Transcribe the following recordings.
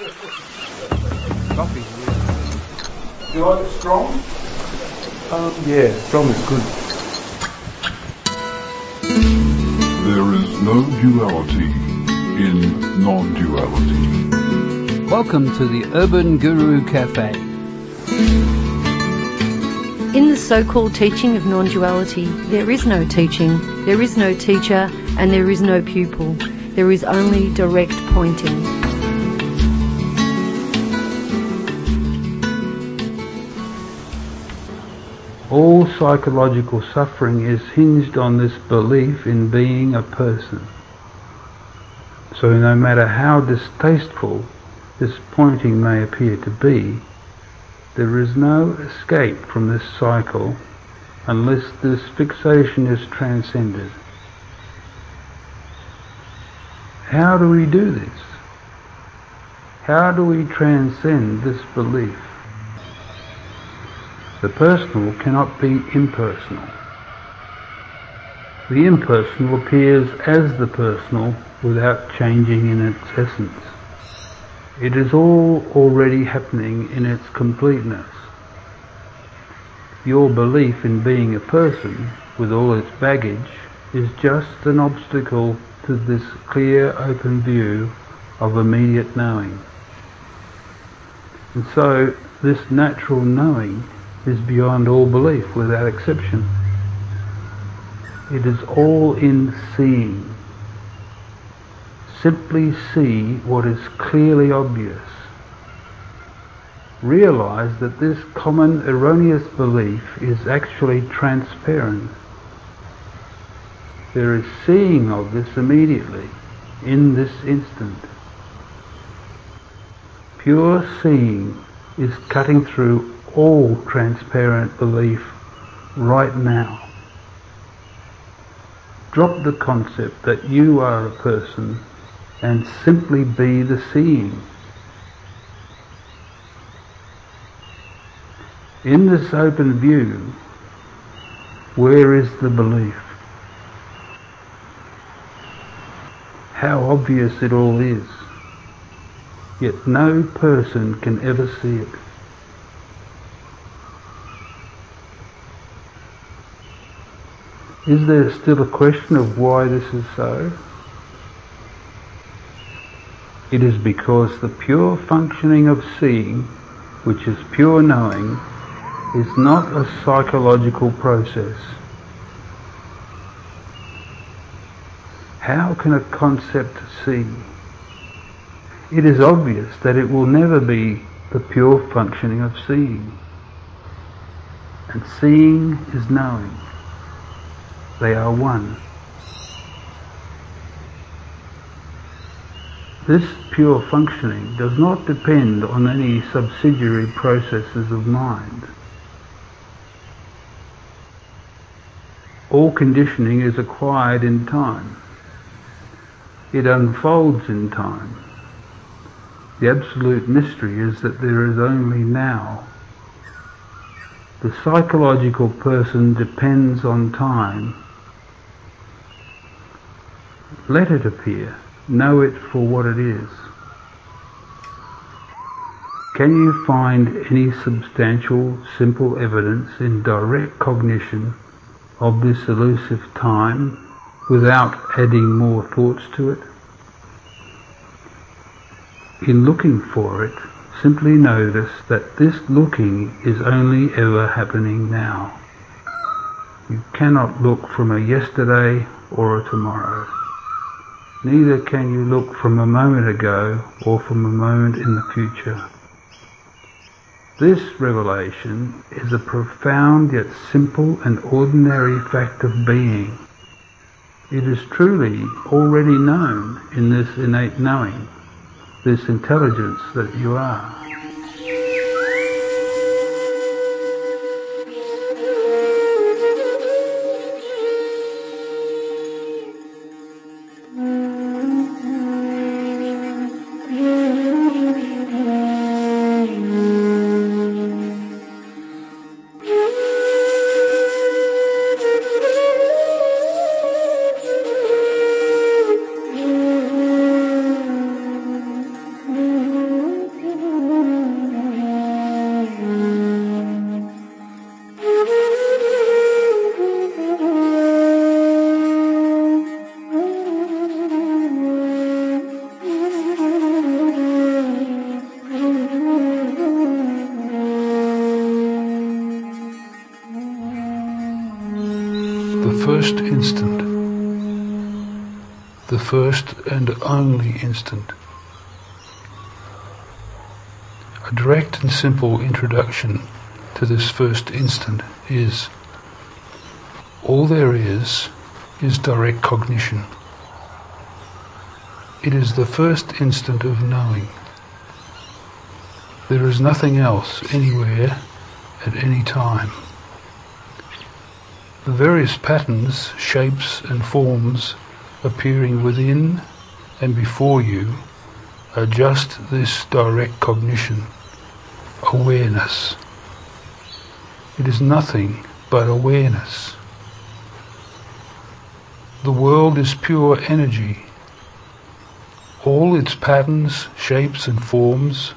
Coffee, Do you like it strong? Um, yeah, strong is good. There is no duality in non-duality. Welcome to the Urban Guru Cafe. In the so-called teaching of non-duality, there is no teaching, there is no teacher, and there is no pupil. There is only direct pointing. All psychological suffering is hinged on this belief in being a person. So no matter how distasteful this pointing may appear to be, there is no escape from this cycle unless this fixation is transcended. How do we do this? How do we transcend this belief? The personal cannot be impersonal. The impersonal appears as the personal without changing in its essence. It is all already happening in its completeness. Your belief in being a person, with all its baggage, is just an obstacle to this clear open view of immediate knowing. And so this natural knowing is beyond all belief without exception. It is all in seeing. Simply see what is clearly obvious. Realize that this common erroneous belief is actually transparent. There is seeing of this immediately, in this instant. Pure seeing is cutting through all transparent belief right now. Drop the concept that you are a person and simply be the seeing. In this open view, where is the belief? How obvious it all is, yet no person can ever see it. Is there still a question of why this is so? It is because the pure functioning of seeing, which is pure knowing, is not a psychological process. How can a concept see? It is obvious that it will never be the pure functioning of seeing. And seeing is knowing. They are one. This pure functioning does not depend on any subsidiary processes of mind. All conditioning is acquired in time. It unfolds in time. The absolute mystery is that there is only now. The psychological person depends on time. Let it appear. Know it for what it is. Can you find any substantial, simple evidence in direct cognition of this elusive time without adding more thoughts to it? In looking for it, simply notice that this looking is only ever happening now. You cannot look from a yesterday or a tomorrow. Neither can you look from a moment ago or from a moment in the future. This revelation is a profound yet simple and ordinary fact of being. It is truly already known in this innate knowing, this intelligence that you are. Instant, the first and only instant. A direct and simple introduction to this first instant is all there is is direct cognition. It is the first instant of knowing. There is nothing else anywhere at any time. The various patterns, shapes and forms appearing within and before you are just this direct cognition, awareness. It is nothing but awareness. The world is pure energy. All its patterns, shapes and forms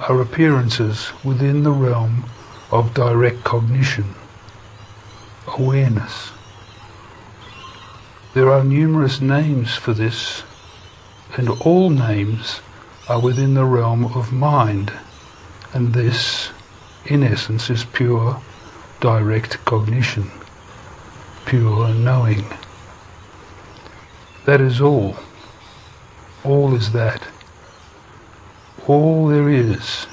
are appearances within the realm of direct cognition, awareness. There are numerous names for this, and all names are within the realm of mind, and this, in essence, is pure direct cognition, pure knowing. That is all. All is that. All there is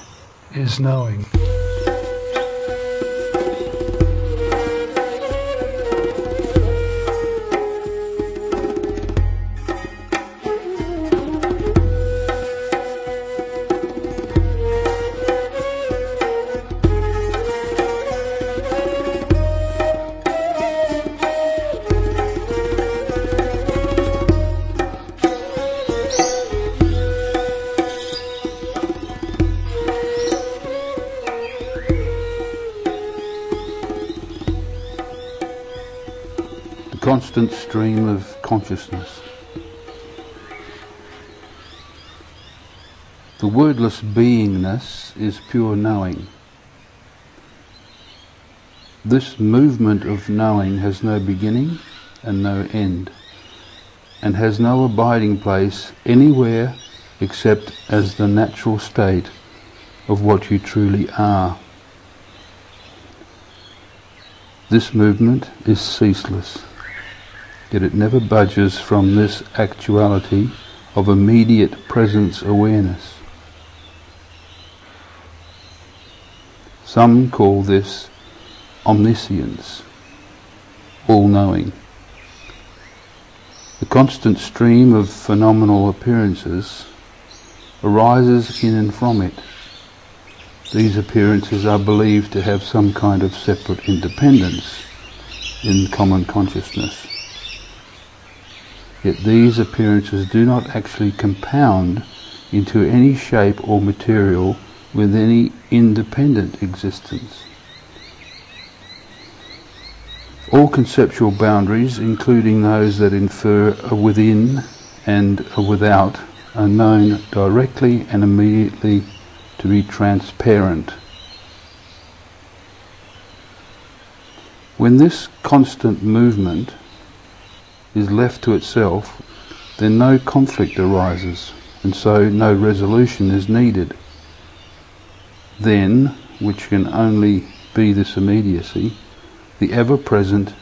is knowing. Constant stream of consciousness. The wordless beingness is pure knowing. This movement of knowing has no beginning and no end, and has no abiding place anywhere except as the natural state of what you truly are. This movement is ceaseless, yet it never budges from this actuality of immediate presence awareness. Some call this omniscience, all-knowing. The constant stream of phenomenal appearances arises in and from it. These appearances are believed to have some kind of separate independence in common consciousness. Yet these appearances do not actually compound into any shape or material with any independent existence. All conceptual boundaries, including those that infer a within and a without, are known directly and immediately to be transparent. When this constant movement is left to itself, then no conflict arises, and so no resolution is needed. Then, which can only be this immediacy, the ever-present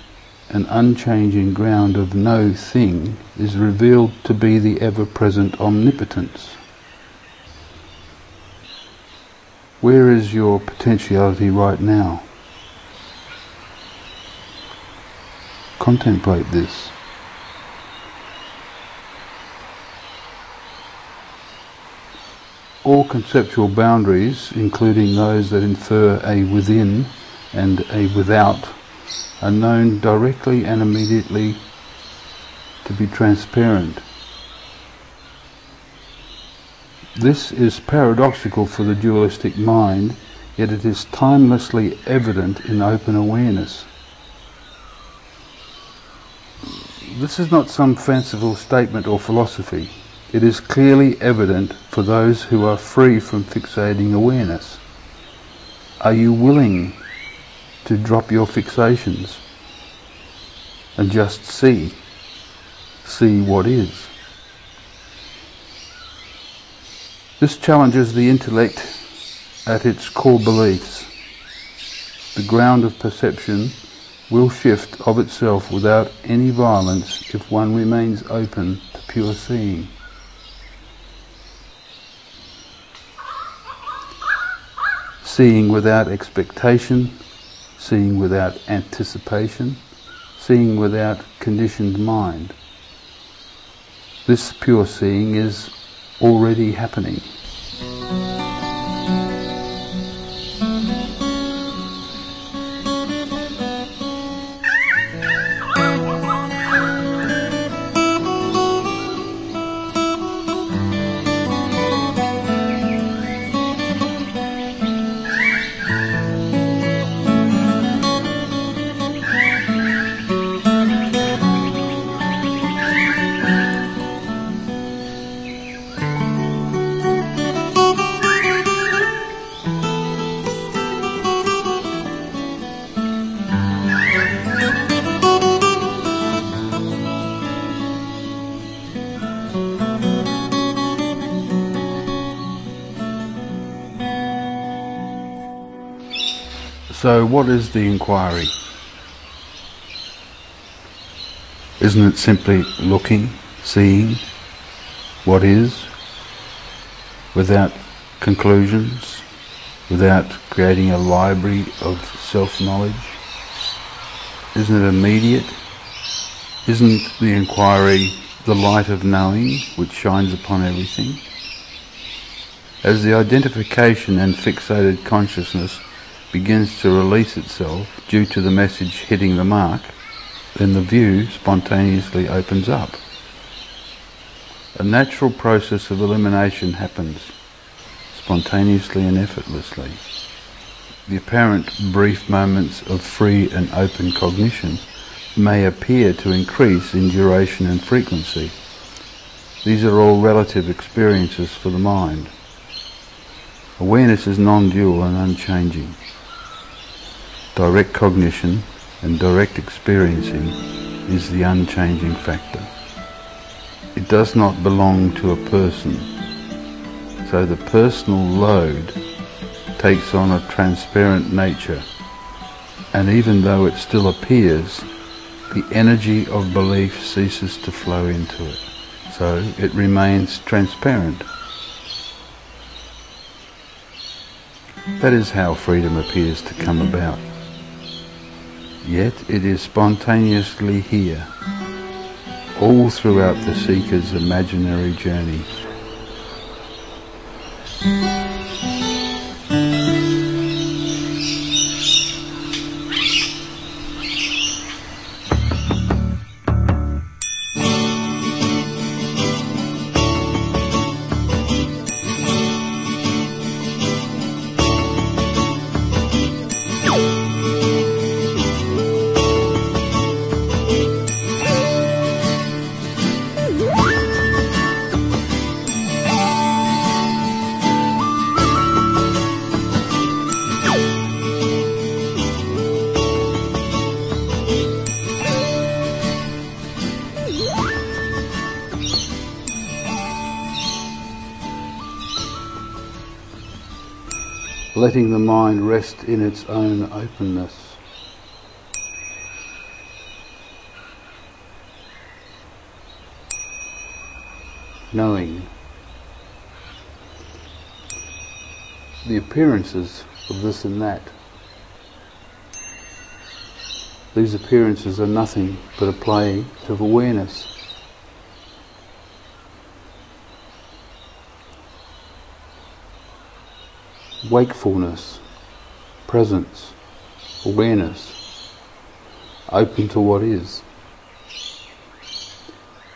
and unchanging ground of no thing is revealed to be the ever-present omnipotence. Where is your potentiality right now? Contemplate this. All conceptual boundaries, including those that infer a within and a without, are known directly and immediately to be transparent. This is paradoxical for the dualistic mind, yet it is timelessly evident in open awareness. This is not some fanciful statement or philosophy. It is clearly evident for those who are free from fixating awareness. Are you willing to drop your fixations and just see, see what is? This challenges the intellect at its core beliefs. The ground of perception will shift of itself without any violence if one remains open to pure seeing. Seeing without expectation, seeing without anticipation, seeing without conditioned mind. This pure seeing is already happening. So, what is the inquiry? Isn't it simply looking, seeing what is, without conclusions, without creating a library of self-knowledge? Isn't it immediate? Isn't the inquiry the light of knowing which shines upon everything? As the identification and fixated consciousness begins to release itself due to the message hitting the mark, then the view spontaneously opens up. A natural process of elimination happens spontaneously and effortlessly. The apparent brief moments of free and open cognition may appear to increase in duration and frequency. These are all relative experiences for the mind. Awareness is non-dual and unchanging direct cognition and direct experiencing is the unchanging factor. It does not belong to a person, so the personal load takes on a transparent nature, and even though it still appears, the energy of belief ceases to flow into it, so it remains transparent. That is how freedom appears to come about yet it is spontaneously here, all throughout the seeker's imaginary journey. Letting the mind rest in its own openness. Knowing the appearances of this and that. These appearances are nothing but a play of awareness. Wakefulness, presence, awareness, open to what is.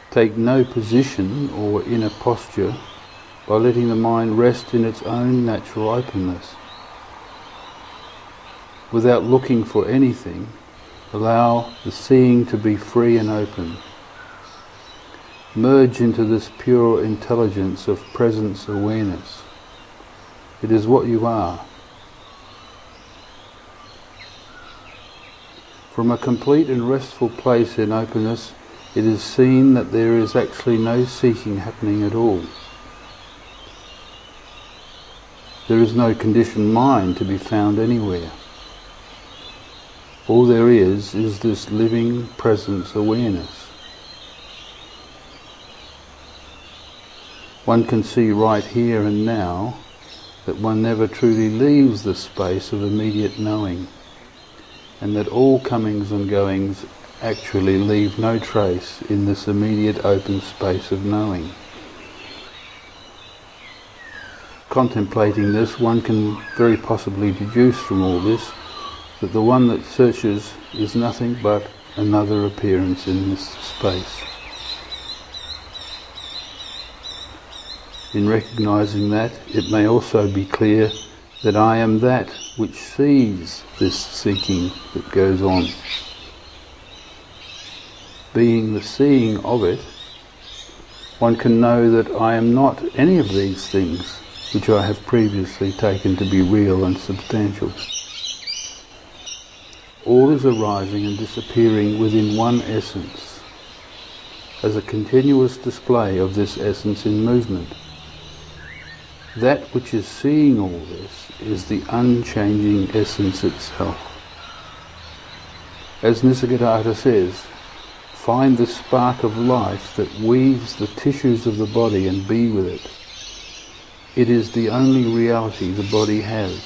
Take no position or inner posture by letting the mind rest in its own natural openness. Without looking for anything, allow the seeing to be free and open. Merge into this pure intelligence of presence awareness. It is what you are. From a complete and restful place in openness, it is seen that there is actually no seeking happening at all. There is no conditioned mind to be found anywhere. All there is is this living presence awareness. One can see right here and now that one never truly leaves the space of immediate knowing and that all comings and goings actually leave no trace in this immediate open space of knowing. Contemplating this, one can very possibly deduce from all this that the one that searches is nothing but another appearance in this space. In recognizing that, it may also be clear that I am that which sees this seeking that goes on. Being the seeing of it, one can know that I am not any of these things which I have previously taken to be real and substantial. All is arising and disappearing within one essence, as a continuous display of this essence in movement. That which is seeing all this is the unchanging essence itself. As Nisargadatta says, find the spark of life that weaves the tissues of the body and be with it. It is the only reality the body has.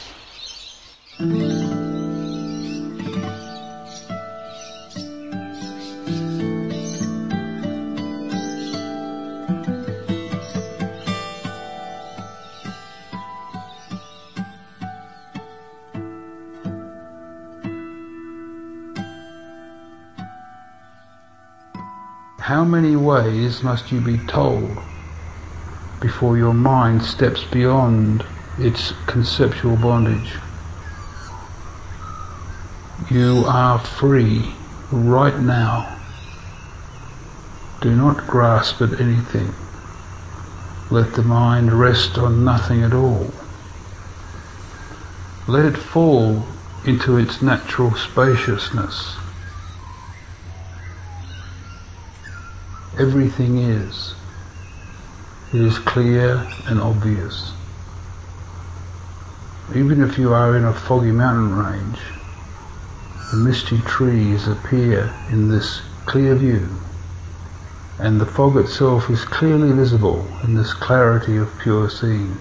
Many ways must you be told before your mind steps beyond its conceptual bondage? You are free right now. Do not grasp at anything. Let the mind rest on nothing at all. Let it fall into its natural spaciousness. Everything is. It is clear and obvious. Even if you are in a foggy mountain range, the misty trees appear in this clear view, and the fog itself is clearly visible in this clarity of pure seeing.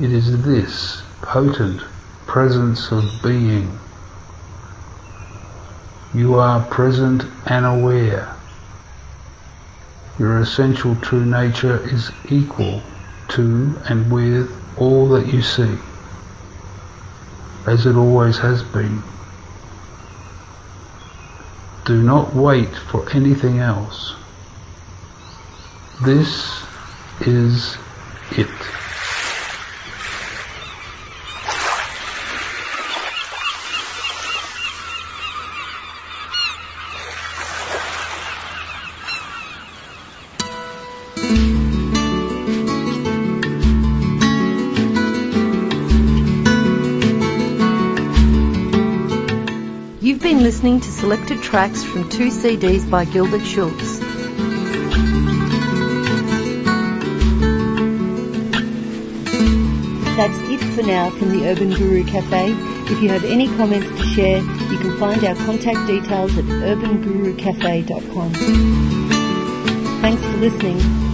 It is this potent presence of being. You are present and aware. Your essential true nature is equal to and with all that you see, as it always has been. Do not wait for anything else. This is it. Been listening to selected tracks from two CDs by Gilbert Schultz. That's it for now from the Urban Guru Cafe. If you have any comments to share, you can find our contact details at urbangurucafe.com. Thanks for listening.